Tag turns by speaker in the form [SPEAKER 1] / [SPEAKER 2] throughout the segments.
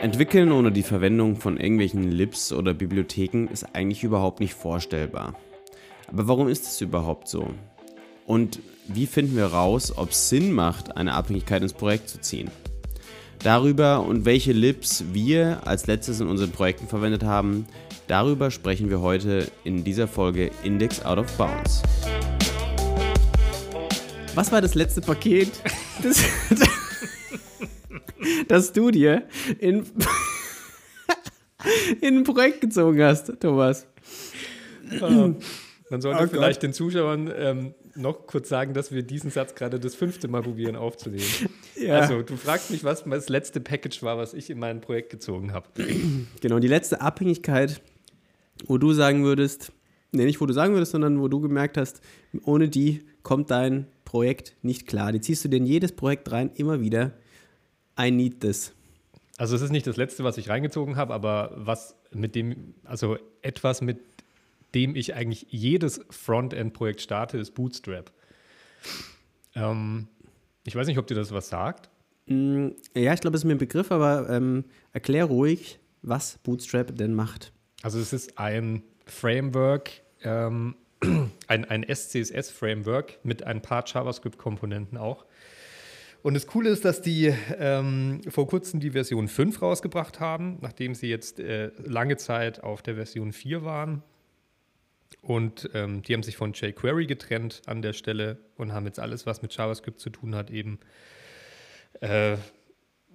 [SPEAKER 1] Entwickeln ohne die Verwendung von irgendwelchen Libs oder Bibliotheken ist eigentlich überhaupt nicht vorstellbar. Aber warum ist es überhaupt so? Und wie finden wir raus, ob es Sinn macht, eine Abhängigkeit ins Projekt zu ziehen? Darüber und welche Libs wir als letztes in unseren Projekten verwendet haben, darüber sprechen wir heute in dieser Folge Index Out of Bounds. Was war das letzte Paket, das, das du dir in, in ein Projekt gezogen hast, Thomas?
[SPEAKER 2] Uh, man sollte oh vielleicht den Zuschauern ähm, noch kurz sagen, dass wir diesen Satz gerade das fünfte Mal probieren aufzunehmen. Ja. Also, du fragst mich, was das letzte Package war, was ich in mein Projekt gezogen habe.
[SPEAKER 1] Genau, die letzte Abhängigkeit, wo du sagen würdest, nee, nicht wo du sagen würdest, sondern wo du gemerkt hast, ohne die kommt dein Projekt nicht klar. Die ziehst du dir in jedes Projekt rein, immer wieder. I need this.
[SPEAKER 2] Also es ist nicht das letzte, was ich reingezogen habe, aber was mit dem, also etwas, mit dem ich eigentlich jedes Frontend-Projekt starte, ist Bootstrap. Ähm, ich weiß nicht, ob dir das was sagt.
[SPEAKER 1] Mm, ja, ich glaube, es ist mir ein Begriff, aber ähm, erklär ruhig, was Bootstrap denn macht.
[SPEAKER 2] Also es ist ein Framework, ähm, ein, ein SCSS-Framework mit ein paar JavaScript-Komponenten auch. Und das Coole ist, dass die ähm, vor kurzem die Version 5 rausgebracht haben, nachdem sie jetzt äh, lange Zeit auf der Version 4 waren. Und ähm, die haben sich von jQuery getrennt an der Stelle und haben jetzt alles, was mit JavaScript zu tun hat, eben äh,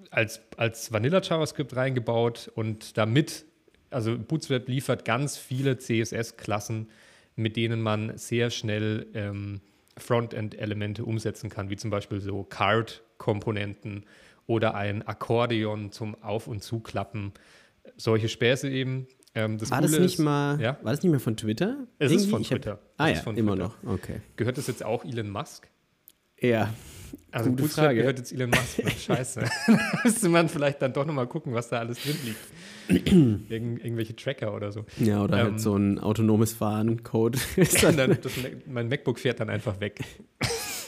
[SPEAKER 2] als, als Vanilla JavaScript reingebaut. Und damit, also Bootstrap liefert ganz viele CSS-Klassen, mit denen man sehr schnell ähm, Frontend-Elemente umsetzen kann, wie zum Beispiel so Card-Komponenten oder ein Akkordeon zum Auf- und Zuklappen. Solche Späße eben.
[SPEAKER 1] Ähm, das war, das nicht ist, mal, ja? war das nicht mehr von Twitter?
[SPEAKER 2] Es Irgendwie? ist von Twitter. Hab,
[SPEAKER 1] ah
[SPEAKER 2] ja,
[SPEAKER 1] von immer Twitter. noch. Okay.
[SPEAKER 2] Gehört das jetzt auch Elon Musk?
[SPEAKER 1] Ja.
[SPEAKER 2] Also Gute Bootstrap Frage. gehört jetzt Elon Musk. Scheiße. da müsste man vielleicht dann doch nochmal gucken, was da alles drin liegt. Irgend, irgendwelche Tracker oder so.
[SPEAKER 1] Ja, oder halt ähm, halt so ein autonomes Fahren-Code.
[SPEAKER 2] dann, mein MacBook fährt dann einfach weg,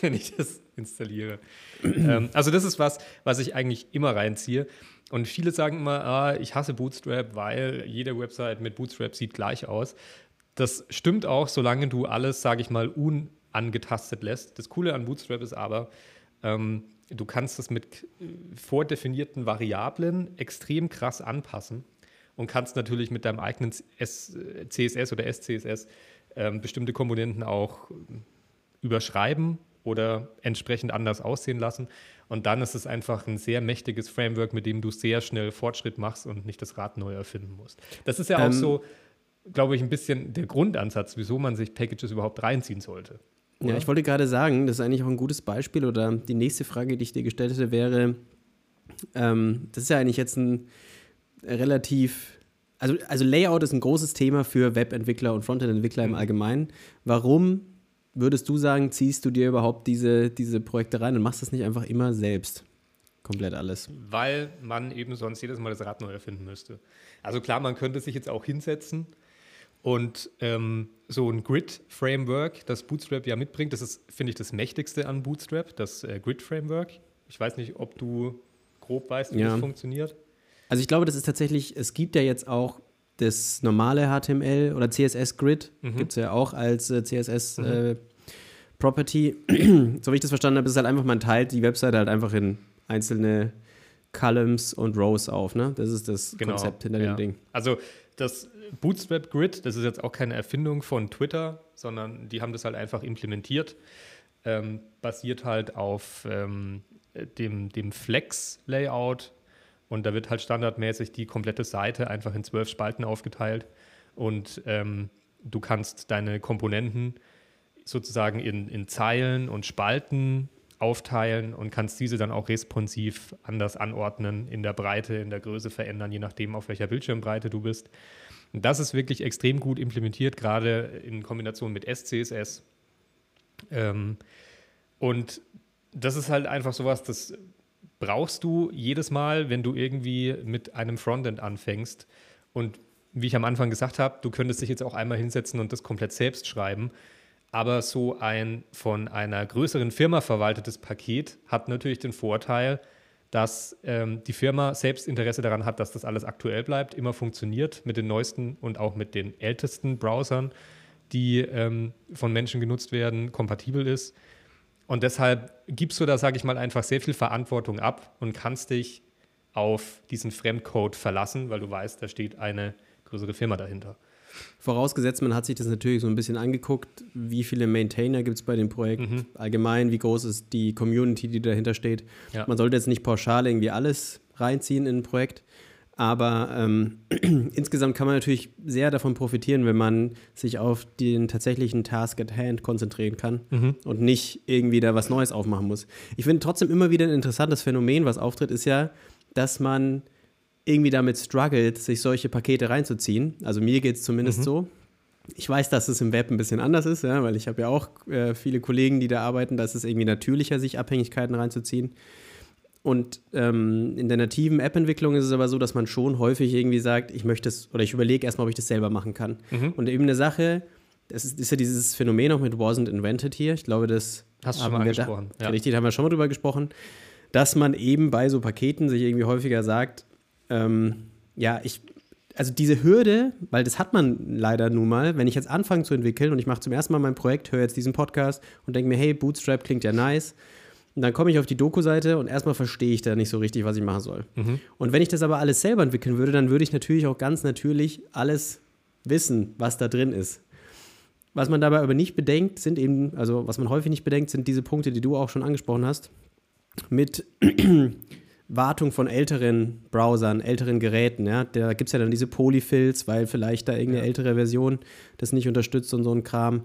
[SPEAKER 2] wenn ich das installiere. ähm, also das ist was, was ich eigentlich immer reinziehe. Und viele sagen immer, ah, ich hasse Bootstrap, weil jede Website mit Bootstrap sieht gleich aus. Das stimmt auch, solange du alles, sage ich mal, unangetastet lässt. Das Coole an Bootstrap ist aber, ähm, du kannst es mit vordefinierten Variablen extrem krass anpassen und kannst natürlich mit deinem eigenen CSS oder SCSS ähm, bestimmte Komponenten auch überschreiben oder entsprechend anders aussehen lassen. Und dann ist es einfach ein sehr mächtiges Framework, mit dem du sehr schnell Fortschritt machst und nicht das Rad neu erfinden musst. Das ist ja auch ähm, so, glaube ich, ein bisschen der Grundansatz, wieso man sich Packages überhaupt reinziehen sollte.
[SPEAKER 1] Oder? Ja, ich wollte gerade sagen, das ist eigentlich auch ein gutes Beispiel oder die nächste Frage, die ich dir gestellt hätte, wäre, ähm, das ist ja eigentlich jetzt ein relativ, also, also Layout ist ein großes Thema für Webentwickler und Frontend-Entwickler mhm. im Allgemeinen. Warum würdest du sagen, ziehst du dir überhaupt diese, diese Projekte rein und machst das nicht einfach immer selbst? Komplett alles.
[SPEAKER 2] Weil man eben sonst jedes Mal das Rad neu erfinden müsste. Also klar, man könnte sich jetzt auch hinsetzen und ähm, so ein Grid-Framework, das Bootstrap ja mitbringt, das ist, finde ich, das mächtigste an Bootstrap, das äh, Grid-Framework. Ich weiß nicht, ob du grob weißt, wie ja. das funktioniert.
[SPEAKER 1] Also ich glaube, das ist tatsächlich, es gibt ja jetzt auch das normale HTML oder CSS-Grid, mhm. gibt es ja auch als äh, CSS-Property. Mhm. Äh, so wie ich das verstanden habe, ist es halt einfach, man teilt die Webseite halt einfach in einzelne Columns und Rows auf. Ne? Das ist das genau. Konzept hinter ja. dem Ding.
[SPEAKER 2] Also das Bootstrap Grid, das ist jetzt auch keine Erfindung von Twitter, sondern die haben das halt einfach implementiert. Ähm, basiert halt auf ähm, dem, dem Flex-Layout und da wird halt standardmäßig die komplette Seite einfach in zwölf Spalten aufgeteilt und ähm, du kannst deine Komponenten sozusagen in, in Zeilen und Spalten aufteilen und kannst diese dann auch responsiv anders anordnen, in der Breite, in der Größe verändern, je nachdem, auf welcher Bildschirmbreite du bist. Das ist wirklich extrem gut implementiert, gerade in Kombination mit SCSS. Ähm, und das ist halt einfach sowas, das brauchst du jedes Mal, wenn du irgendwie mit einem Frontend anfängst. Und wie ich am Anfang gesagt habe, du könntest dich jetzt auch einmal hinsetzen und das komplett selbst schreiben. Aber so ein von einer größeren Firma verwaltetes Paket hat natürlich den Vorteil, dass ähm, die Firma selbst Interesse daran hat, dass das alles aktuell bleibt, immer funktioniert mit den neuesten und auch mit den ältesten Browsern, die ähm, von Menschen genutzt werden, kompatibel ist. Und deshalb gibst du da, sage ich mal, einfach sehr viel Verantwortung ab und kannst dich auf diesen Fremdcode verlassen, weil du weißt, da steht eine größere Firma dahinter.
[SPEAKER 1] Vorausgesetzt, man hat sich das natürlich so ein bisschen angeguckt, wie viele Maintainer gibt es bei dem Projekt, mhm. allgemein, wie groß ist die Community, die dahinter steht. Ja. Man sollte jetzt nicht pauschal irgendwie alles reinziehen in ein Projekt, aber ähm, insgesamt kann man natürlich sehr davon profitieren, wenn man sich auf den tatsächlichen Task at Hand konzentrieren kann mhm. und nicht irgendwie da was Neues aufmachen muss. Ich finde trotzdem immer wieder ein interessantes Phänomen, was auftritt, ist ja, dass man irgendwie damit struggelt, sich solche Pakete reinzuziehen. Also mir geht es zumindest mhm. so. Ich weiß, dass es im Web ein bisschen anders ist, ja, weil ich habe ja auch äh, viele Kollegen, die da arbeiten, da ist es irgendwie natürlicher, sich Abhängigkeiten reinzuziehen. Und ähm, in der nativen App-Entwicklung ist es aber so, dass man schon häufig irgendwie sagt, ich möchte es oder ich überlege erstmal, ob ich das selber machen kann. Mhm. Und eben eine Sache, das ist, ist, ja dieses Phänomen auch mit Wasn't Invented hier. Ich glaube, das
[SPEAKER 2] Hast du schon mal angesprochen.
[SPEAKER 1] Da, ja. Richtig, haben wir schon mal drüber gesprochen, dass man eben bei so Paketen sich irgendwie häufiger sagt, ähm, ja, ich, also diese Hürde, weil das hat man leider nun mal, wenn ich jetzt anfange zu entwickeln und ich mache zum ersten Mal mein Projekt, höre jetzt diesen Podcast und denke mir, hey, Bootstrap klingt ja nice. Und dann komme ich auf die Doku-Seite und erstmal verstehe ich da nicht so richtig, was ich machen soll. Mhm. Und wenn ich das aber alles selber entwickeln würde, dann würde ich natürlich auch ganz natürlich alles wissen, was da drin ist. Was man dabei aber nicht bedenkt, sind eben, also was man häufig nicht bedenkt, sind diese Punkte, die du auch schon angesprochen hast, mit Wartung von älteren Browsern, älteren Geräten. Ja? Da gibt es ja dann diese Polyfills, weil vielleicht da irgendeine ja. ältere Version das nicht unterstützt und so ein Kram.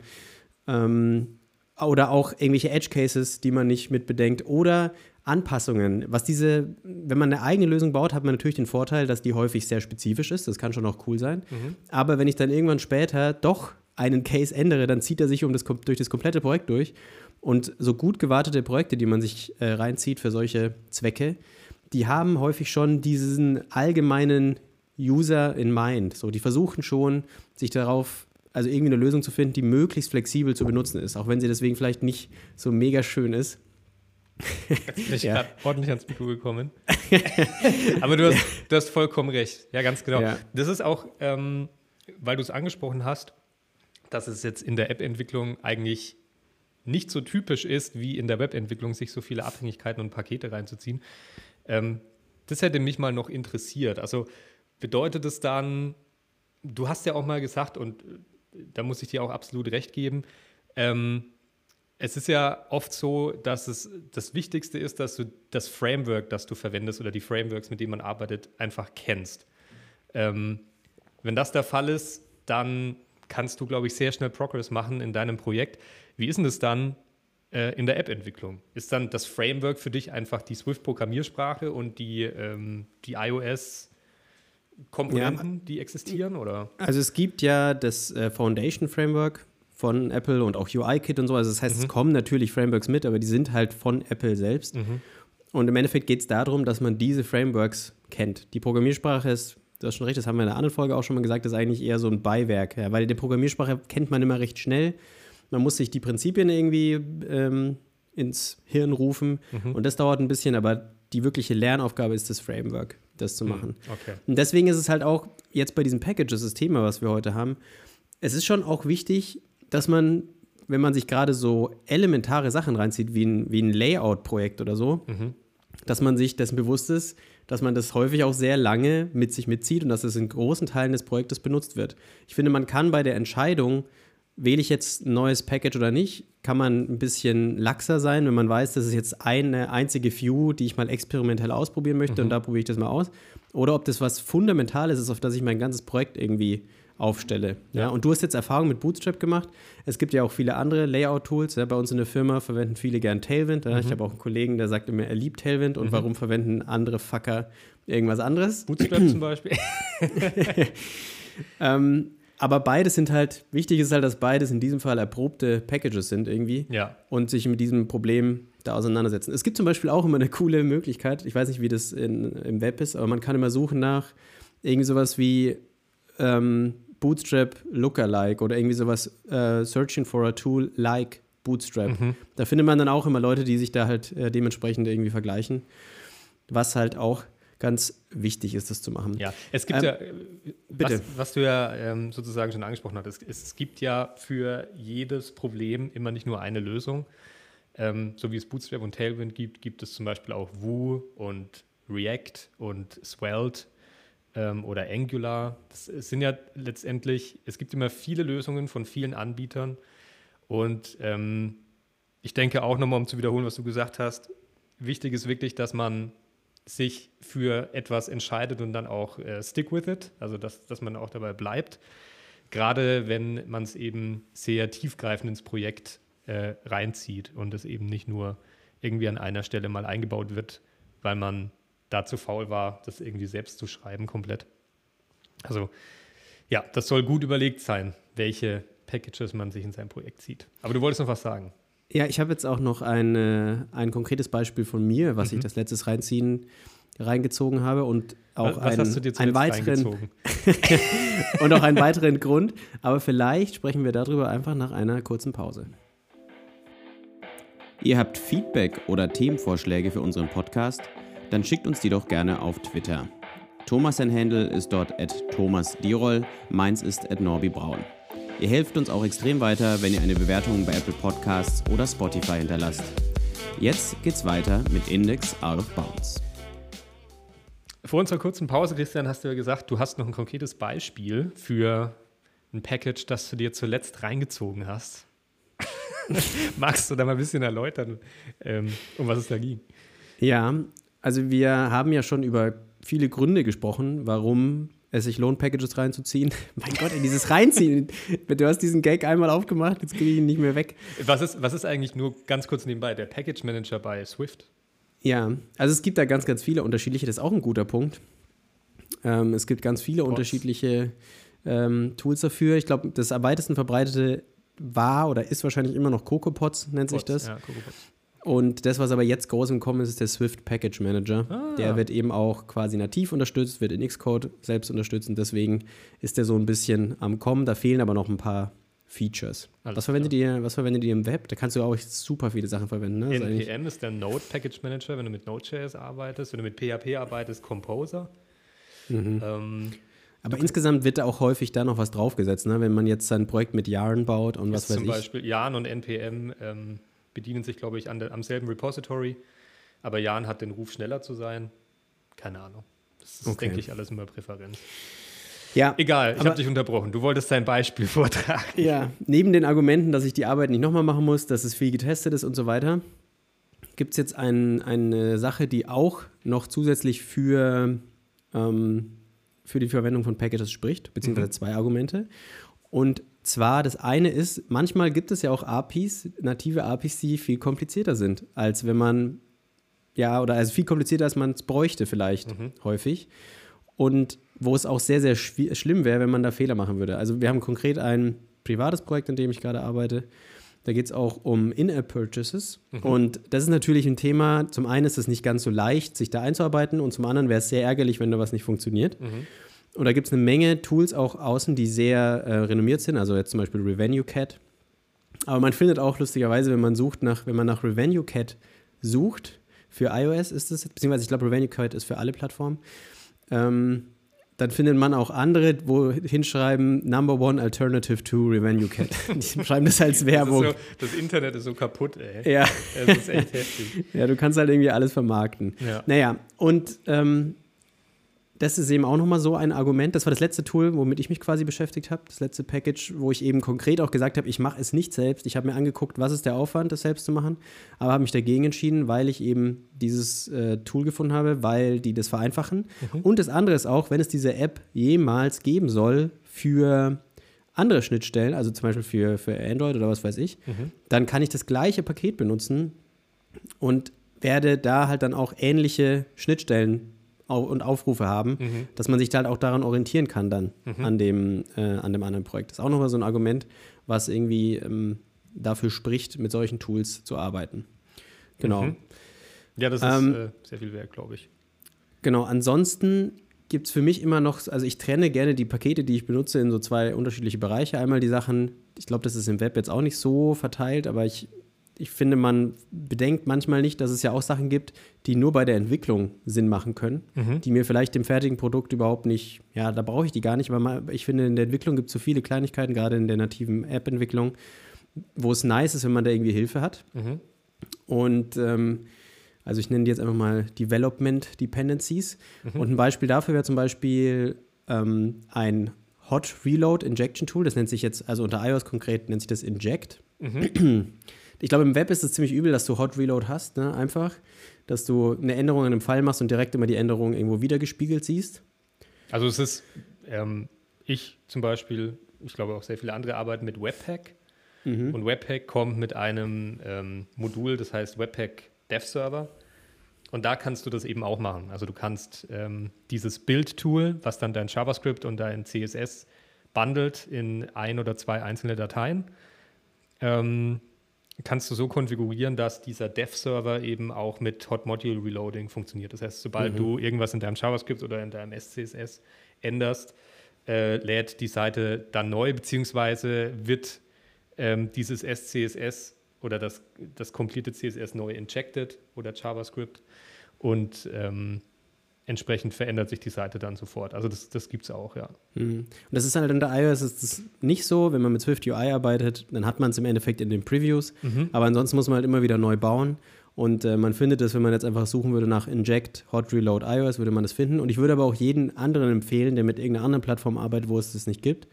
[SPEAKER 1] Ähm, oder auch irgendwelche Edge Cases, die man nicht mit bedenkt. Oder Anpassungen. Was diese, wenn man eine eigene Lösung baut, hat man natürlich den Vorteil, dass die häufig sehr spezifisch ist. Das kann schon auch cool sein. Mhm. Aber wenn ich dann irgendwann später doch einen Case ändere, dann zieht er sich um das, durch das komplette Projekt durch. Und so gut gewartete Projekte, die man sich äh, reinzieht für solche Zwecke, die haben häufig schon diesen allgemeinen User in mind. So, die versuchen schon, sich darauf, also irgendwie eine Lösung zu finden, die möglichst flexibel zu benutzen ist, auch wenn sie deswegen vielleicht nicht so mega schön ist.
[SPEAKER 2] Jetzt bin ich ja. gerade ordentlich ans Mikro gekommen. Aber du hast, du hast, vollkommen recht. Ja, ganz genau. Ja. Das ist auch, ähm, weil du es angesprochen hast, dass es jetzt in der App-Entwicklung eigentlich nicht so typisch ist, wie in der Webentwicklung, sich so viele Abhängigkeiten und Pakete reinzuziehen. Ähm, das hätte mich mal noch interessiert. Also bedeutet es dann, du hast ja auch mal gesagt, und äh, da muss ich dir auch absolut recht geben, ähm, es ist ja oft so, dass es das Wichtigste ist, dass du das Framework, das du verwendest oder die Frameworks, mit denen man arbeitet, einfach kennst. Ähm, wenn das der Fall ist, dann kannst du, glaube ich, sehr schnell Progress machen in deinem Projekt. Wie ist denn das dann, äh, in der App-Entwicklung? Ist dann das Framework für dich einfach die Swift-Programmiersprache und die, ähm, die iOS-Komponenten, ja. die existieren? Oder?
[SPEAKER 1] Also es gibt ja das äh, Foundation-Framework von Apple und auch UI-Kit und so. Also das heißt, mhm. es kommen natürlich Frameworks mit, aber die sind halt von Apple selbst. Mhm. Und im Endeffekt geht es darum, dass man diese Frameworks kennt. Die Programmiersprache ist, du hast schon recht, das haben wir in einer anderen Folge auch schon mal gesagt, ist eigentlich eher so ein Beiwerk, ja, weil die Programmiersprache kennt man immer recht schnell man muss sich die Prinzipien irgendwie ähm, ins Hirn rufen mhm. und das dauert ein bisschen, aber die wirkliche Lernaufgabe ist das Framework, das zu mhm. machen. Okay. Und deswegen ist es halt auch jetzt bei diesem Package, das Thema, was wir heute haben, es ist schon auch wichtig, dass man, wenn man sich gerade so elementare Sachen reinzieht, wie ein, wie ein Layout-Projekt oder so, mhm. dass man sich dessen bewusst ist, dass man das häufig auch sehr lange mit sich mitzieht und dass es in großen Teilen des Projektes benutzt wird. Ich finde, man kann bei der Entscheidung, wähle ich jetzt ein neues Package oder nicht, kann man ein bisschen laxer sein, wenn man weiß, das ist jetzt eine einzige View, die ich mal experimentell ausprobieren möchte mhm. und da probiere ich das mal aus. Oder ob das was Fundamentales ist, auf das ich mein ganzes Projekt irgendwie aufstelle. Ja. ja. und du hast jetzt Erfahrung mit Bootstrap gemacht. Es gibt ja auch viele andere Layout-Tools. Ja, bei uns in der Firma verwenden viele gern Tailwind. Ja. Mhm. Ich habe auch einen Kollegen, der sagt immer, er liebt Tailwind. Und mhm. warum verwenden andere Fucker irgendwas anderes?
[SPEAKER 2] Bootstrap zum Beispiel.
[SPEAKER 1] ähm, aber beides sind halt, wichtig ist halt, dass beides in diesem Fall erprobte Packages sind irgendwie.
[SPEAKER 2] Ja.
[SPEAKER 1] Und sich mit diesem Problem da auseinandersetzen. Es gibt zum Beispiel auch immer eine coole Möglichkeit, ich weiß nicht, wie das in, im Web ist, aber man kann immer suchen nach irgendwie sowas wie ähm, Bootstrap Lookalike oder irgendwie sowas äh, Searching for a Tool like Bootstrap. Mhm. Da findet man dann auch immer Leute, die sich da halt äh, dementsprechend irgendwie vergleichen. was halt auch ganz wichtig ist, das zu machen.
[SPEAKER 2] Ja, es gibt ähm, ja, was, was, du ja ähm, sozusagen schon angesprochen hattest, es, es, gibt ja für jedes Problem immer nicht nur eine Lösung. Ähm, so wie es Bootstrap und Tailwind gibt, gibt es zum Beispiel auch Woo und React und Svelte ähm, oder Angular. Das, es sind ja letztendlich, es gibt immer viele Lösungen von vielen Anbietern und ähm, ich denke auch nochmal, um zu wiederholen, was du gesagt hast, wichtig ist wirklich, dass man sich für etwas entscheidet und dann auch äh, stick with it, also dass, dass man auch dabei bleibt. Gerade wenn man es eben sehr tiefgreifend ins Projekt äh, reinzieht und es eben nicht nur irgendwie an einer Stelle mal eingebaut wird, weil man da zu faul war, das irgendwie selbst zu schreiben komplett. Also ja, das soll gut überlegt sein, welche Packages man sich in sein Projekt zieht. Aber du wolltest noch was sagen.
[SPEAKER 1] Ja, ich habe jetzt auch noch eine, ein konkretes Beispiel von mir, was mhm. ich das letztes reinziehen reingezogen habe und auch was, einen, einen weiteren und auch einen weiteren Grund. Aber vielleicht sprechen wir darüber einfach nach einer kurzen Pause.
[SPEAKER 3] Ihr habt Feedback oder Themenvorschläge für unseren Podcast? Dann schickt uns die doch gerne auf Twitter. Thomas sein Handle ist dort at Thomas Dirol, meins ist at Norbi Braun. Ihr helft uns auch extrem weiter, wenn ihr eine Bewertung bei Apple Podcasts oder Spotify hinterlasst. Jetzt geht's weiter mit Index Out of Bounds.
[SPEAKER 2] Vor unserer kurzen Pause, Christian, hast du ja gesagt, du hast noch ein konkretes Beispiel für ein Package, das du dir zuletzt reingezogen hast. Magst du da mal ein bisschen erläutern, ähm, um was es da ging?
[SPEAKER 1] Ja, also wir haben ja schon über viele Gründe gesprochen, warum es sich lohnt, Packages reinzuziehen. mein Gott, in dieses Reinziehen. du hast diesen Gag einmal aufgemacht, jetzt kriege ich ihn nicht mehr weg.
[SPEAKER 2] Was ist, was ist eigentlich nur ganz kurz nebenbei der Package Manager bei Swift?
[SPEAKER 1] Ja, also es gibt da ganz, ganz viele unterschiedliche. Das ist auch ein guter Punkt. Ähm, es gibt ganz viele Bots. unterschiedliche ähm, Tools dafür. Ich glaube, das am weitesten verbreitete war oder ist wahrscheinlich immer noch CocoaPods, nennt Pots, sich das. Ja, CocoaPods. Und das, was aber jetzt groß im Kommen ist, ist der Swift Package Manager. Ah. Der wird eben auch quasi nativ unterstützt, wird in Xcode selbst unterstützt und deswegen ist der so ein bisschen am Kommen. Da fehlen aber noch ein paar Features. was verwendet, ihr, was verwendet ihr im Web? Da kannst du auch super viele Sachen verwenden. Ne?
[SPEAKER 2] NPM ist, ist der Node Package Manager, wenn du mit Node.js arbeitest. Wenn du mit PHP arbeitest, Composer.
[SPEAKER 1] Mhm. Ähm, aber insgesamt wird da auch häufig da noch was draufgesetzt, ne? wenn man jetzt sein Projekt mit Yarn baut und was weiß
[SPEAKER 2] zum ich. Zum Beispiel Yarn und NPM ähm, bedienen sich, glaube ich, an der, am selben Repository. Aber Jan hat den Ruf, schneller zu sein. Keine Ahnung. Das ist, okay. denke ich, alles immer Präferenz. Ja, Egal, ich habe dich unterbrochen. Du wolltest dein Beispiel vortragen.
[SPEAKER 1] Ja, neben den Argumenten, dass ich die Arbeit nicht nochmal machen muss, dass es viel getestet ist und so weiter, gibt es jetzt ein, eine Sache, die auch noch zusätzlich für, ähm, für die Verwendung von Packages spricht, beziehungsweise mhm. zwei Argumente. Und zwar, das eine ist, manchmal gibt es ja auch APIs, native APIs, die viel komplizierter sind, als wenn man, ja, oder also viel komplizierter, als man es bräuchte vielleicht mhm. häufig. Und wo es auch sehr, sehr schlimm wäre, wenn man da Fehler machen würde. Also wir haben konkret ein privates Projekt, an dem ich gerade arbeite. Da geht es auch um In-App-Purchases. Mhm. Und das ist natürlich ein Thema. Zum einen ist es nicht ganz so leicht, sich da einzuarbeiten. Und zum anderen wäre es sehr ärgerlich, wenn da was nicht funktioniert. Mhm. Und da gibt es eine Menge Tools auch außen, die sehr äh, renommiert sind, also jetzt zum Beispiel Revenue Cat. Aber man findet auch lustigerweise, wenn man sucht nach, wenn man nach Revenue Cat sucht, für iOS ist es, beziehungsweise ich glaube, Revenue Cat ist für alle Plattformen, ähm, dann findet man auch andere, wo hinschreiben Number One Alternative to Revenue Cat. Die schreiben das als Werbung.
[SPEAKER 2] Das, so, das, Internet ist so kaputt, ey.
[SPEAKER 1] Ja. Das ist echt heftig. Ja, du kannst halt irgendwie alles vermarkten. Ja. Naja, und ähm, das ist eben auch nochmal so ein Argument. Das war das letzte Tool, womit ich mich quasi beschäftigt habe. Das letzte Package, wo ich eben konkret auch gesagt habe, ich mache es nicht selbst. Ich habe mir angeguckt, was ist der Aufwand, das selbst zu machen, aber habe mich dagegen entschieden, weil ich eben dieses äh, Tool gefunden habe, weil die das vereinfachen. Mhm. Und das andere ist auch, wenn es diese App jemals geben soll für andere Schnittstellen, also zum Beispiel für, für Android oder was weiß ich, mhm. dann kann ich das gleiche Paket benutzen und werde da halt dann auch ähnliche Schnittstellen und Aufrufe haben, mhm. dass man sich da halt auch daran orientieren kann dann mhm. an, dem, äh, an dem anderen Projekt. Das ist auch nochmal so ein Argument, was irgendwie ähm, dafür spricht, mit solchen Tools zu arbeiten. Genau. Mhm.
[SPEAKER 2] Ja, das ist ähm, äh, sehr viel wert, glaube ich.
[SPEAKER 1] Genau, ansonsten gibt es für mich immer noch, also ich trenne gerne die Pakete, die ich benutze, in so zwei unterschiedliche Bereiche. Einmal die Sachen, ich glaube, das ist im Web jetzt auch nicht so verteilt, aber ich ich finde, man bedenkt manchmal nicht, dass es ja auch Sachen gibt, die nur bei der Entwicklung Sinn machen können,
[SPEAKER 2] Mhm.
[SPEAKER 1] die mir vielleicht im fertigen Produkt überhaupt nicht, ja, da brauche ich die gar nicht, aber ich finde, in der Entwicklung gibt es so viele Kleinigkeiten, gerade in der nativen App-Entwicklung, wo es nice ist, wenn man da irgendwie Hilfe hat.
[SPEAKER 2] Mhm.
[SPEAKER 1] Und ähm, also ich nenne die jetzt einfach mal Development Dependencies.
[SPEAKER 2] Mhm.
[SPEAKER 1] Und ein Beispiel dafür wäre zum Beispiel ähm, ein Hot Reload Injection Tool. Das nennt sich jetzt, also unter iOS konkret nennt sich das Inject.
[SPEAKER 2] Mhm.
[SPEAKER 1] Ich glaube, im Web ist es ziemlich übel, dass du Hot Reload hast, ne? einfach. Dass du eine Änderung in einem Fall machst und direkt immer die Änderung irgendwo wiedergespiegelt siehst.
[SPEAKER 2] Also es ist, ähm, ich zum Beispiel, ich glaube auch sehr viele andere arbeiten mit Webpack. Und Webpack kommt mit einem ähm, Modul, das heißt Webpack Dev Server. Und da kannst du das eben auch machen. Also du kannst ähm, dieses Build-Tool, was dann dein JavaScript und dein CSS bundelt in ein oder zwei einzelne Dateien, ähm, kannst du so konfigurieren, dass dieser Dev-Server eben auch mit Hot Module Reloading funktioniert. Das heißt, sobald du irgendwas in deinem JavaScript oder in deinem SCSS änderst, äh, lädt die Seite dann neu, beziehungsweise wird ähm, dieses SCSS oder das, das komplette CSS neu injected oder JavaScript und ähm, entsprechend verändert sich die Seite dann sofort. Also das, das gibt es auch, ja.
[SPEAKER 1] Mhm. Und das ist halt unter iOS ist es nicht so, wenn man mit Swift UI arbeitet, dann hat man es im Endeffekt in den Previews, aber ansonsten muss man halt immer wieder neu bauen. Und äh, man findet es, wenn man jetzt einfach suchen würde nach Inject Hot Reload iOS, würde man das finden. Und ich würde aber auch jeden anderen empfehlen, der mit irgendeiner anderen Plattform arbeitet, wo es das nicht gibt,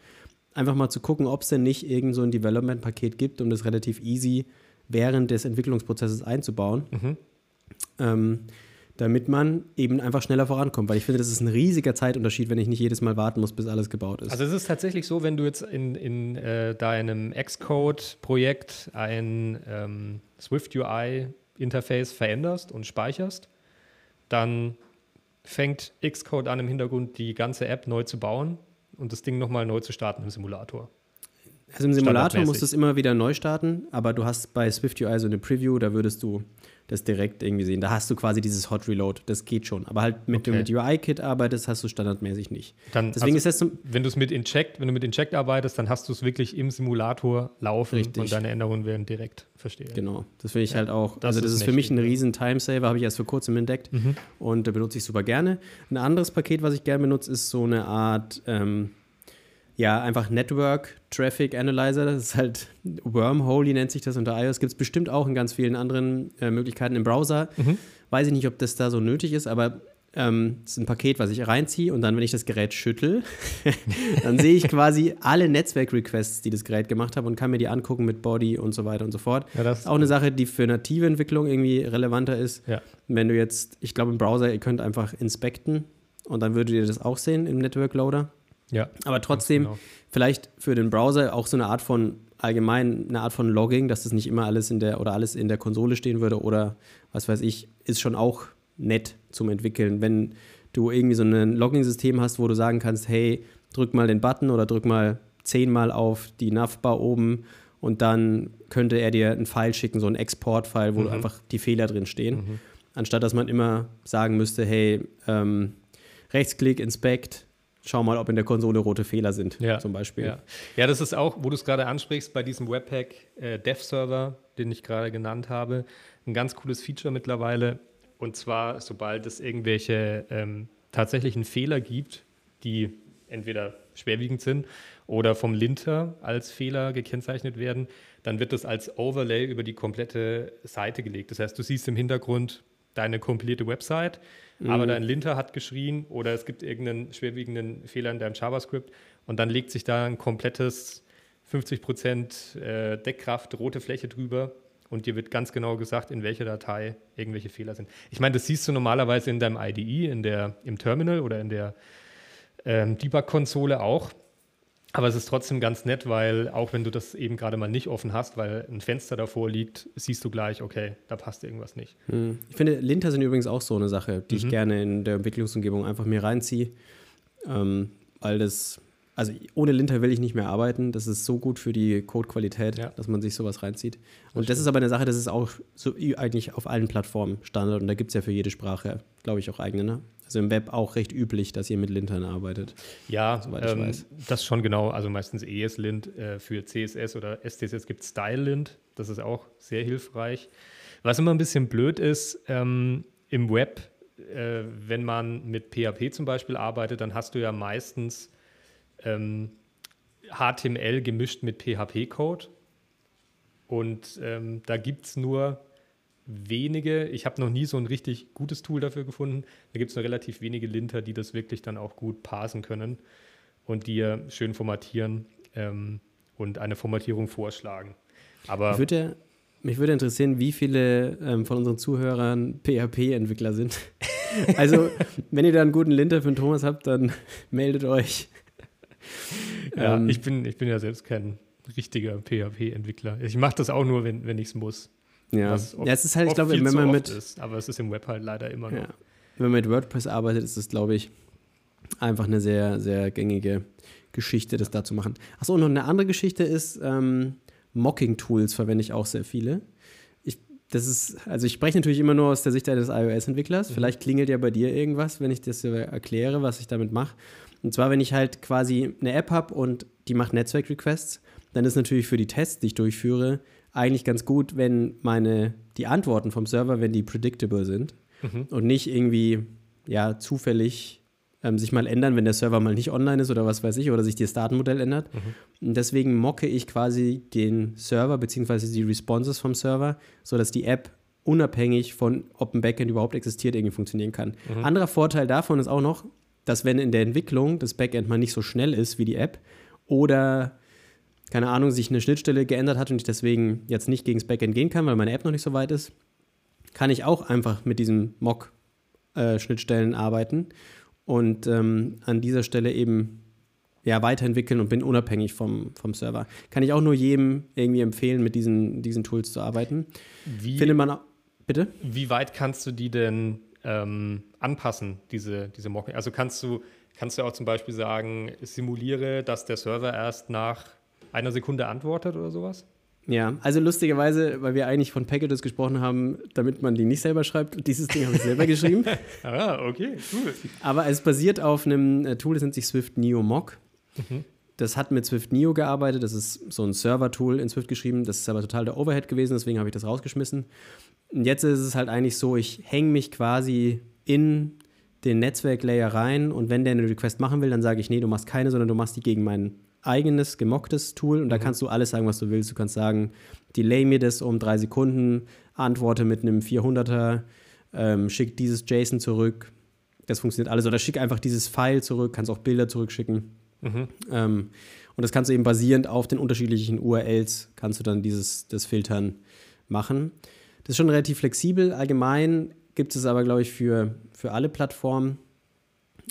[SPEAKER 1] einfach mal zu gucken, ob es denn nicht irgend so ein Development-Paket gibt, um das relativ easy während des Entwicklungsprozesses einzubauen. Ähm, damit man eben einfach schneller vorankommt. Weil ich finde, das ist ein riesiger Zeitunterschied, wenn ich nicht jedes Mal warten muss, bis alles gebaut ist.
[SPEAKER 2] Also es ist tatsächlich so, wenn du jetzt in, in äh, deinem Xcode-Projekt ein ähm, Swift UI-Interface veränderst und speicherst, dann fängt Xcode an, im Hintergrund die ganze App neu zu bauen und das Ding nochmal neu zu starten im Simulator.
[SPEAKER 1] Also im Simulator musst du es immer wieder neu starten, aber du hast bei SwiftUI so eine Preview, da würdest du das direkt irgendwie sehen. Da hast du quasi dieses Hot Reload, das geht schon. Aber halt, mit
[SPEAKER 2] Okay.
[SPEAKER 1] du mit UI-Kit arbeitest, hast du standardmäßig nicht.
[SPEAKER 2] Dann,
[SPEAKER 1] Deswegen
[SPEAKER 2] also,
[SPEAKER 1] ist das zum,
[SPEAKER 2] wenn du es mit Inject, wenn du mit Inject arbeitest, dann hast du es wirklich im Simulator laufen
[SPEAKER 1] Richtig.
[SPEAKER 2] und deine Änderungen werden direkt verstehen.
[SPEAKER 1] Genau, das finde ich halt auch,
[SPEAKER 2] das
[SPEAKER 1] also das
[SPEAKER 2] ist
[SPEAKER 1] ist für mich ein
[SPEAKER 2] ja.
[SPEAKER 1] riesen Timesaver, habe ich erst vor kurzem entdeckt und da benutze ich super gerne. Ein anderes Paket, was ich gerne benutze, ist so eine Art, ähm, ja, einfach Network Traffic Analyzer, das ist halt Wormhole, nennt sich das unter iOS, gibt es bestimmt auch in ganz vielen anderen äh, Möglichkeiten im Browser. Weiß ich nicht, ob das da so nötig ist, aber ähm, das ist ein Paket, was ich reinziehe und dann, wenn ich das Gerät schüttel, dann sehe ich quasi alle Netzwerk-Requests, die das Gerät gemacht hat und kann mir die angucken mit Body und so weiter und so fort.
[SPEAKER 2] Ja, das
[SPEAKER 1] Das ist auch eine Sache, die für native Entwicklung irgendwie relevanter ist.
[SPEAKER 2] Ja.
[SPEAKER 1] Wenn du jetzt, ich glaube im Browser, ihr könnt einfach inspekten und dann würdet ihr das auch sehen im Network Loader.
[SPEAKER 2] Ja.
[SPEAKER 1] Aber trotzdem,
[SPEAKER 2] genau.
[SPEAKER 1] vielleicht für den Browser auch so eine Art von allgemein eine Art von Logging, dass das nicht immer alles in der oder alles in der Konsole stehen würde oder was weiß ich, ist schon auch nett zum Entwickeln. Wenn du irgendwie so ein Logging-System hast, wo du sagen kannst, hey, drück mal den Button oder drück mal zehnmal auf die Navbar oben und dann könnte er dir einen File schicken, so einen Export-File, wo
[SPEAKER 2] Mhm.
[SPEAKER 1] einfach die Fehler drin stehen. Anstatt dass man immer sagen müsste, hey, ähm, Rechtsklick, Inspect, schau mal, ob in der Konsole rote Fehler sind,
[SPEAKER 2] Ja,
[SPEAKER 1] zum Beispiel.
[SPEAKER 2] Ja. ja, das ist auch, wo du es gerade ansprichst, bei diesem Webpack äh, Dev Server, den ich gerade genannt habe, ein ganz cooles Feature mittlerweile. Und zwar, sobald es irgendwelche ähm, tatsächlichen Fehler gibt, die entweder schwerwiegend sind oder vom Linter als Fehler gekennzeichnet werden, dann wird das als Overlay über die komplette Seite gelegt. Das heißt, du siehst im Hintergrund deine komplette Website, aber dein Linter hat geschrien oder es gibt irgendeinen schwerwiegenden Fehler in deinem JavaScript und dann legt sich da ein komplettes 50% äh, Deckkraft rote Fläche drüber und dir wird ganz genau gesagt, in welcher Datei irgendwelche Fehler sind. Ich meine, das siehst du normalerweise in deinem IDE, in der, im Terminal oder in der ähm, Debug-Konsole auch. Aber es ist trotzdem ganz nett, weil auch wenn du das eben gerade mal nicht offen hast, weil ein Fenster davor liegt, siehst du gleich, okay, da passt irgendwas nicht.
[SPEAKER 1] Hm. Ich finde, Linter sind übrigens auch so eine Sache, die
[SPEAKER 2] Mhm.
[SPEAKER 1] ich gerne in der Entwicklungsumgebung einfach mir reinziehe. Ähm, weil das, also ohne Linter will ich nicht mehr arbeiten. Das ist so gut für die Codequalität,
[SPEAKER 2] Ja.
[SPEAKER 1] dass man sich sowas reinzieht. Und das ist aber eine Sache, das ist auch so eigentlich auf allen Plattformen Standard. Und da gibt es ja für jede Sprache, glaube ich, auch eigene. Ne? Also im Web auch recht üblich, dass ihr mit Lintern arbeitet.
[SPEAKER 2] Ja,
[SPEAKER 1] Soweit ich
[SPEAKER 2] ähm,
[SPEAKER 1] weiß.
[SPEAKER 2] das schon genau. Also meistens ESLint äh, für CSS oder SCSS gibt es StyleLint. Das ist auch sehr hilfreich. Was immer ein bisschen blöd ist, ähm, im Web, äh, wenn man mit PHP zum Beispiel arbeitet, dann hast du ja meistens ähm, HTML gemischt mit PHP-Code. Und ähm, da gibt es nur wenige, ich habe noch nie so ein richtig gutes Tool dafür gefunden, da gibt es nur relativ wenige Linter, die das wirklich dann auch gut parsen können und dir schön formatieren ähm, und eine Formatierung vorschlagen. Aber
[SPEAKER 1] mich würde, mich würde interessieren, wie viele ähm, von unseren Zuhörern PHP-Entwickler sind. also, wenn ihr da einen guten Linter für den Thomas habt, dann meldet euch.
[SPEAKER 2] Ja, ähm, ich, bin, ich bin ja selbst kein richtiger PHP-Entwickler. Ich mache das auch nur, wenn, wenn ich es muss.
[SPEAKER 1] Ja. oft, ja, es ist halt, ich glaube, wenn man mit.
[SPEAKER 2] Ist, aber es ist im Web halt leider immer noch. Ja.
[SPEAKER 1] Wenn man mit WordPress arbeitet, ist es, glaube ich, einfach eine sehr, sehr gängige Geschichte, das da zu machen. Achso, und noch eine andere Geschichte ist, ähm, Mocking-Tools verwende ich auch sehr viele. Ich, das ist, also ich spreche natürlich immer nur aus der Sicht eines iOS-Entwicklers. Mhm. Vielleicht klingelt ja bei dir irgendwas, wenn ich das erkläre, was ich damit mache. Und zwar, wenn ich halt quasi eine App habe und die macht Netzwerk-Requests, dann ist natürlich für die Tests, die ich durchführe, eigentlich ganz gut, wenn meine, die Antworten vom Server, wenn die predictable sind mhm. und nicht irgendwie, ja, zufällig ähm, sich mal ändern, wenn der Server mal nicht online ist oder was weiß ich, oder sich das Datenmodell ändert. Mhm. Und deswegen mocke ich quasi den Server beziehungsweise die Responses vom Server, sodass die App unabhängig von, ob ein Backend überhaupt existiert, irgendwie funktionieren kann. Mhm. Anderer Vorteil davon ist auch noch, dass wenn in der Entwicklung das Backend mal nicht so schnell ist wie die App oder keine Ahnung, sich eine Schnittstelle geändert hat und ich deswegen jetzt nicht gegen das Backend gehen kann, weil meine App noch nicht so weit ist, kann ich auch einfach mit diesen Mock-Schnittstellen äh, arbeiten und ähm, an dieser Stelle eben ja, weiterentwickeln und bin unabhängig vom, vom Server. Kann ich auch nur jedem irgendwie empfehlen, mit diesen, diesen Tools zu arbeiten.
[SPEAKER 2] Wie, Findet man, bitte? Wie weit kannst du die denn ähm, anpassen, diese, diese Mock? Also kannst du, kannst du auch zum Beispiel sagen, simuliere, dass der Server erst nach einer Sekunde antwortet oder sowas?
[SPEAKER 1] Ja, also lustigerweise, weil wir eigentlich von Packages gesprochen haben, damit man die nicht selber schreibt. Dieses Ding habe ich selber geschrieben.
[SPEAKER 2] ah, okay, cool.
[SPEAKER 1] Aber es basiert auf einem äh, Tool, das nennt sich Swift Neo Mock. Mhm. Das hat mit Swift Neo gearbeitet. Das ist so ein Server-Tool in Swift geschrieben. Das ist aber total der Overhead gewesen, deswegen habe ich das rausgeschmissen. Und jetzt ist es halt eigentlich so, ich hänge mich quasi in den Netzwerk-Layer rein und wenn der eine Request machen will, dann sage ich, nee, du machst keine, sondern du machst die gegen meinen eigenes gemocktes Tool und mhm. da kannst du alles sagen, was du willst. Du kannst sagen, delay mir das um drei Sekunden, antworte mit einem 400er, ähm, schick dieses JSON zurück. Das funktioniert alles. Oder schick einfach dieses File zurück, kannst auch Bilder zurückschicken. Mhm. Ähm, und das kannst du eben basierend auf den unterschiedlichen URLs, kannst du dann dieses, das Filtern machen. Das ist schon relativ flexibel. Allgemein gibt es aber, glaube ich, für, für alle Plattformen.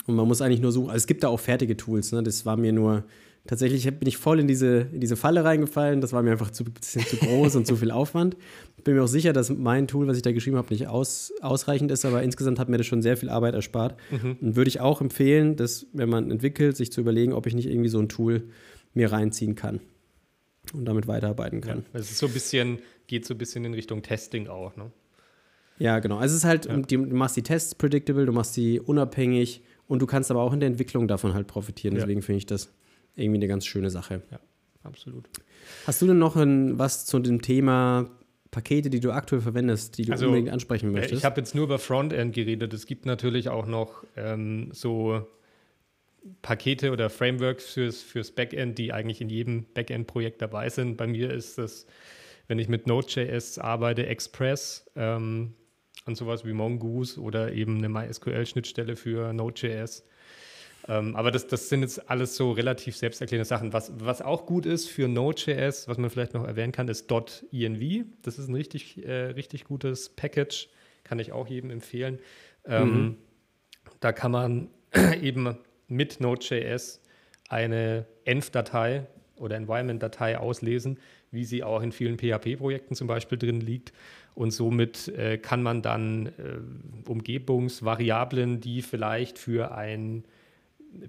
[SPEAKER 1] Und man muss eigentlich nur suchen. Also es gibt da auch fertige Tools. Ne? Das war mir nur tatsächlich bin ich voll in diese, in diese Falle reingefallen. Das war mir einfach zu, bisschen zu groß und zu viel Aufwand. Bin mir auch sicher, dass mein Tool, was ich da geschrieben habe, nicht aus, ausreichend ist, aber insgesamt hat mir das schon sehr viel Arbeit erspart. Mhm. Und würde ich auch empfehlen, dass, wenn man entwickelt, sich zu überlegen, ob ich nicht irgendwie so ein Tool mir reinziehen kann und damit weiterarbeiten kann.
[SPEAKER 2] Ja, es ist so ein bisschen, geht so ein bisschen in Richtung Testing auch, ne?
[SPEAKER 1] Ja, genau. Also es ist halt, ja. du machst die Tests predictable, du machst sie unabhängig und du kannst aber auch in der Entwicklung davon halt profitieren. Deswegen ja. finde ich das irgendwie eine ganz schöne Sache.
[SPEAKER 2] Ja, absolut.
[SPEAKER 1] Hast du denn noch ein, was zu dem Thema Pakete, die du aktuell verwendest, die du also, unbedingt ansprechen möchtest?
[SPEAKER 2] Ich habe jetzt nur über Frontend geredet. Es gibt natürlich auch noch ähm, so Pakete oder Frameworks fürs, fürs Backend, die eigentlich in jedem Backend-Projekt dabei sind. Bei mir ist das, wenn ich mit Node.js arbeite, Express ähm, und sowas wie Mongoose oder eben eine MySQL-Schnittstelle für Node.js. Ähm, aber das, das sind jetzt alles so relativ selbsterklärende Sachen. Was, was auch gut ist für Node.js, was man vielleicht noch erwähnen kann, ist .env. Das ist ein richtig, äh, richtig gutes Package, kann ich auch jedem empfehlen. Ähm, mhm. Da kann man eben mit Node.js eine Env-Datei oder Environment-Datei auslesen, wie sie auch in vielen PHP-Projekten zum Beispiel drin liegt. Und somit äh, kann man dann äh, Umgebungsvariablen, die vielleicht für ein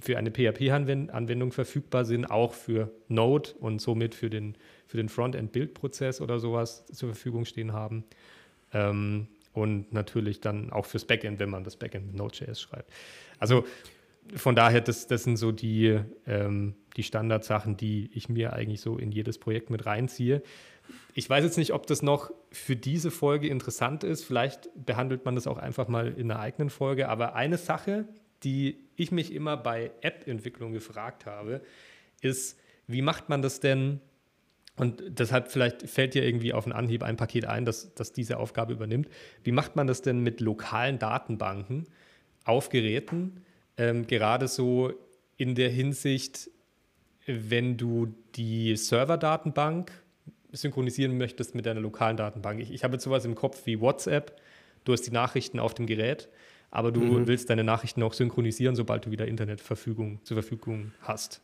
[SPEAKER 2] für eine PHP-Anwendung verfügbar sind, auch für Node und somit für den, für den Frontend-Bildprozess oder sowas zur Verfügung stehen haben. Ähm, und natürlich dann auch fürs Backend, wenn man das Backend mit Node.js schreibt. Also von daher, das, das sind so die, ähm, die Standardsachen, die ich mir eigentlich so in jedes Projekt mit reinziehe. ich weiß jetzt nicht, ob das noch für diese Folge interessant ist. Vielleicht behandelt man das auch einfach mal in einer eigenen Folge. Aber eine Sache, die ich mich immer bei App-Entwicklung gefragt habe, ist, wie macht man das denn? Und deshalb vielleicht fällt dir irgendwie auf den Anhieb ein Paket ein, das, das diese Aufgabe übernimmt. Wie macht man das denn mit lokalen Datenbanken auf Geräten? Ähm, gerade so in der Hinsicht, wenn du die Server-Datenbank synchronisieren möchtest mit deiner lokalen Datenbank. Ich, ich habe jetzt sowas im Kopf wie WhatsApp. Du hast die Nachrichten auf dem Gerät, aber du mhm. willst deine Nachrichten auch synchronisieren, sobald du wieder Internetverfügung zur Verfügung hast.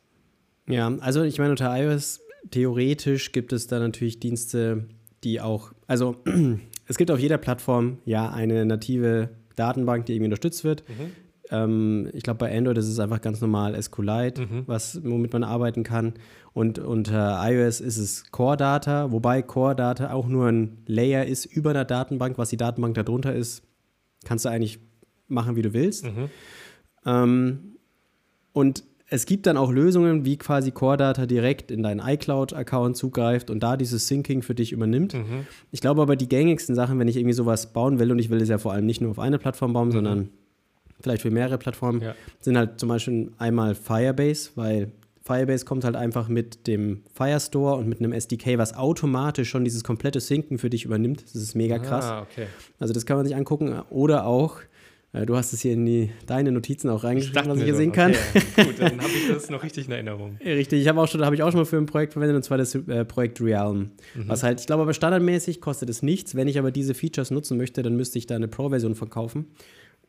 [SPEAKER 1] Ja, also ich meine, unter iOS theoretisch gibt es da natürlich Dienste, die auch, also es gibt auf jeder Plattform ja eine native Datenbank, die irgendwie unterstützt wird. Mhm. Ähm, ich glaube, bei Android ist es einfach ganz normal SQLite, mhm. was, womit man arbeiten kann. Und unter iOS ist es Core Data, wobei Core Data auch nur ein Layer ist über der Datenbank. Was die Datenbank darunter ist, kannst du eigentlich machen, wie du willst. Mhm. Ähm, und es gibt dann auch Lösungen, wie quasi Core Data direkt in deinen iCloud-Account zugreift und da dieses Syncing für dich übernimmt. Mhm. Ich glaube aber, die gängigsten Sachen, wenn ich irgendwie sowas bauen will, und ich will es ja vor allem nicht nur auf eine Plattform bauen, mhm. sondern vielleicht für mehrere Plattformen, ja. sind halt zum Beispiel einmal Firebase, weil Firebase kommt halt einfach mit dem Firestore und mit einem SDK, was automatisch schon dieses komplette Synken für dich übernimmt. Das ist mega krass. Ah, okay. Also das kann man sich angucken. Oder auch, äh, du hast es hier in die, deine Notizen auch reingeschrieben, was ich hier sehen kann.
[SPEAKER 2] Okay. Gut, dann habe ich das noch richtig in Erinnerung.
[SPEAKER 1] richtig, ich habe auch schon, habe ich auch schon mal für ein Projekt verwendet, und zwar das äh, Projekt Realm. Mhm. Was halt, ich glaube aber standardmäßig kostet es nichts. Wenn ich aber diese Features nutzen möchte, dann müsste ich da eine Pro-Version verkaufen.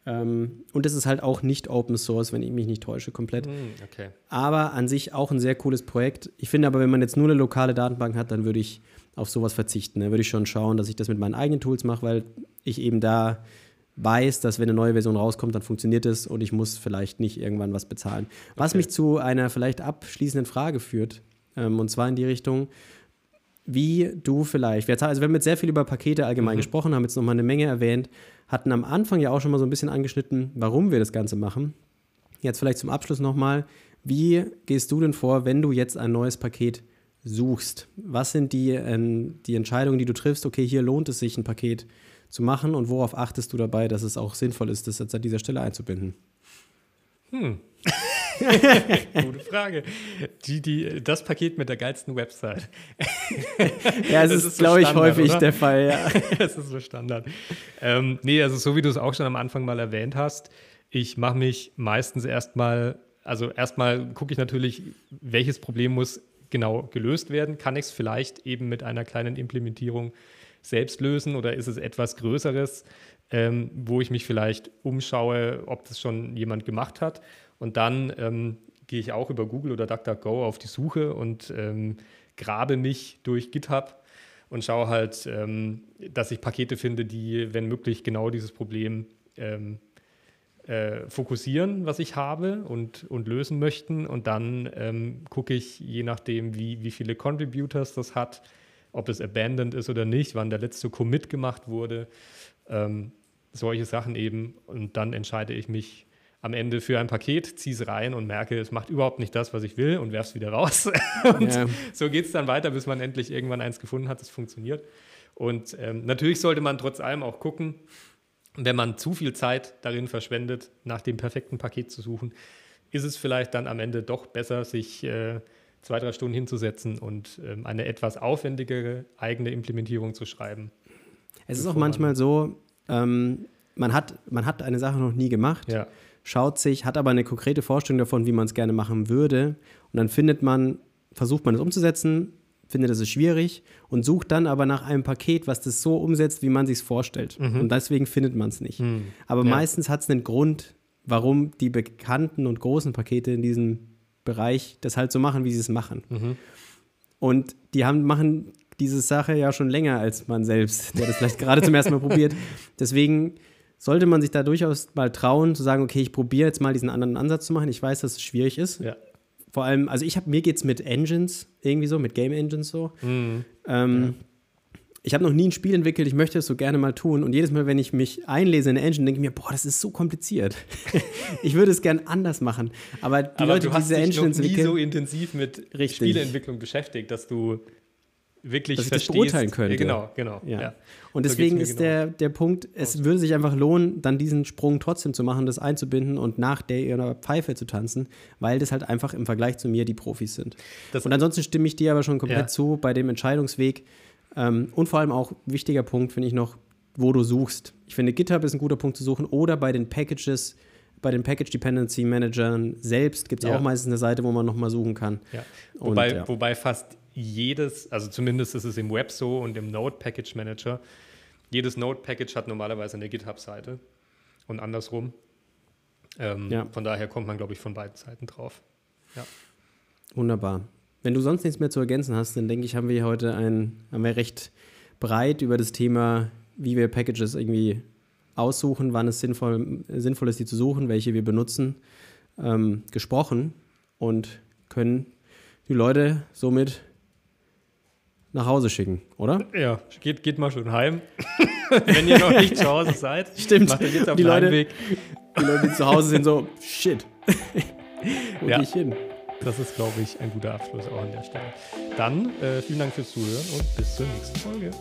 [SPEAKER 1] Und es ist halt auch nicht Open Source, wenn ich mich nicht täusche, komplett. Hm, okay. Aber an sich auch ein sehr cooles Projekt. Ich finde aber, wenn man jetzt nur eine lokale Datenbank hat, dann würde ich auf sowas verzichten. Da würde ich schon schauen, dass ich das mit meinen eigenen Tools mache, weil ich eben da weiß, dass wenn eine neue Version rauskommt, dann funktioniert es und ich muss vielleicht nicht irgendwann was bezahlen. Was okay. mich zu einer vielleicht abschließenden Frage führt, ähm, und zwar in die Richtung, wie du vielleicht, also wir haben jetzt sehr viel über Pakete allgemein mhm. gesprochen, haben jetzt nochmal eine Menge erwähnt, hatten am Anfang ja auch schon mal so ein bisschen angeschnitten, warum wir das Ganze machen. Jetzt vielleicht zum Abschluss nochmal, wie gehst du denn vor, wenn du jetzt ein neues Paket suchst? Was sind die, äh, die Entscheidungen, die du triffst? Okay, hier lohnt es sich, ein Paket zu machen und worauf achtest du dabei, dass es auch sinnvoll ist, das jetzt an dieser Stelle einzubinden?
[SPEAKER 2] Hm. Gute Frage. Die, die, das Paket mit der geilsten Website.
[SPEAKER 1] ja, es ist, ist glaube ich, häufig oder? der Fall, ja.
[SPEAKER 2] Es ist so Standard. Ähm, nee, also so wie du es auch schon am Anfang mal erwähnt hast, ich mache mich meistens erstmal, also erstmal gucke ich natürlich, welches Problem muss genau gelöst werden. Kann ich es vielleicht eben mit einer kleinen Implementierung selbst lösen oder ist es etwas Größeres, ähm, wo ich mich vielleicht umschaue, ob das schon jemand gemacht hat? Und dann ähm, gehe ich auch über Google oder DuckDuckGo auf die Suche und ähm, grabe mich durch GitHub und schaue halt, ähm, dass ich Pakete finde, die, wenn möglich, genau dieses Problem ähm, äh, fokussieren, was ich habe und, und lösen möchten. Und dann ähm, gucke ich, je nachdem, wie, wie viele Contributors das hat, ob es abandoned ist oder nicht, wann der letzte Commit gemacht wurde, ähm, solche Sachen eben. Und dann entscheide ich mich am Ende für ein Paket, ziehe es rein und merke, es macht überhaupt nicht das, was ich will und werfe es wieder raus. und ja. so geht es dann weiter, bis man endlich irgendwann eins gefunden hat, das funktioniert. Und ähm, natürlich sollte man trotz allem auch gucken, wenn man zu viel Zeit darin verschwendet, nach dem perfekten Paket zu suchen, ist es vielleicht dann am Ende doch besser, sich äh, zwei, drei Stunden hinzusetzen und ähm, eine etwas aufwendigere eigene Implementierung zu schreiben.
[SPEAKER 1] Es ist auch manchmal so, ähm, man, hat, man hat eine Sache noch nie gemacht. Ja schaut sich, hat aber eine konkrete Vorstellung davon, wie man es gerne machen würde. Und dann findet man, versucht man es umzusetzen, findet es schwierig und sucht dann aber nach einem Paket, was das so umsetzt, wie man sich es vorstellt. Mhm. Und deswegen findet man es nicht. Mhm. Aber ja. meistens hat es einen Grund, warum die bekannten und großen Pakete in diesem Bereich das halt so machen, wie sie es machen. Mhm. Und die haben, machen diese Sache ja schon länger als man selbst, der das vielleicht gerade zum ersten Mal probiert. Deswegen sollte man sich da durchaus mal trauen, zu sagen, okay, ich probiere jetzt mal diesen anderen Ansatz zu machen. Ich weiß, dass es schwierig ist. Ja. Vor allem, also ich habe, mir geht es mit Engines irgendwie so, mit Game Engines so. Mhm. Ähm, ja. Ich habe noch nie ein Spiel entwickelt, ich möchte es so gerne mal tun. Und jedes Mal, wenn ich mich einlese in eine Engine, denke ich mir, boah, das ist so kompliziert. ich würde es gern anders machen. Aber die
[SPEAKER 2] Aber
[SPEAKER 1] Leute,
[SPEAKER 2] du hast diese dich Engines noch nie so intensiv mit Richtig. Spieleentwicklung beschäftigt, dass du wirklich
[SPEAKER 1] dass ich das
[SPEAKER 2] verstehst.
[SPEAKER 1] beurteilen könnte.
[SPEAKER 2] Ja, genau, genau.
[SPEAKER 1] Ja. Und
[SPEAKER 2] So
[SPEAKER 1] deswegen
[SPEAKER 2] geht's
[SPEAKER 1] ist
[SPEAKER 2] mir
[SPEAKER 1] der, der Punkt, es würde sich einfach lohnen, dann diesen Sprung trotzdem zu machen, das einzubinden und nach der ihrer Pfeife zu tanzen, weil das halt einfach im Vergleich zu mir die Profis sind.
[SPEAKER 2] Das-
[SPEAKER 1] und ansonsten stimme ich dir aber schon komplett
[SPEAKER 2] Ja.
[SPEAKER 1] zu bei dem Entscheidungsweg. Ähm, und vor allem auch wichtiger Punkt, finde ich noch, wo du suchst. Ich finde, GitHub ist ein guter Punkt zu suchen oder bei den Packages, bei den Package Dependency Managern selbst gibt es
[SPEAKER 2] Ja.
[SPEAKER 1] auch meistens eine Seite, wo man nochmal suchen kann.
[SPEAKER 2] Ja.
[SPEAKER 1] Und,
[SPEAKER 2] Wobei,
[SPEAKER 1] ja.
[SPEAKER 2] wobei fast jedes, also zumindest ist es im Web so und im Node Package Manager, jedes Node Package hat normalerweise eine GitHub-Seite und andersrum. Ähm,
[SPEAKER 1] Ja.
[SPEAKER 2] Von daher kommt man, glaube ich, von beiden Seiten drauf.
[SPEAKER 1] Wunderbar. Wenn du sonst nichts mehr zu ergänzen hast, dann denke ich, haben wir heute ein, haben wir recht breit über das Thema, wie wir Packages irgendwie aussuchen, wann es sinnvoll, sinnvoll ist, die zu suchen, welche wir benutzen, ähm, gesprochen und können die Leute somit nach Hause schicken, oder?
[SPEAKER 2] Ja, geht, geht mal schon heim. Wenn ihr noch nicht zu Hause seid,
[SPEAKER 1] Stimmt.
[SPEAKER 2] macht euch jetzt auf
[SPEAKER 1] Die Leute-
[SPEAKER 2] Heimweg.
[SPEAKER 1] Die Leute, die zu Hause sind, so, shit. Wo
[SPEAKER 2] Ja.
[SPEAKER 1] gehe ich hin?
[SPEAKER 2] Das ist, glaube ich, ein guter Abschluss auch an der Stelle. Dann äh, vielen Dank fürs Zuhören und bis zur nächsten Folge.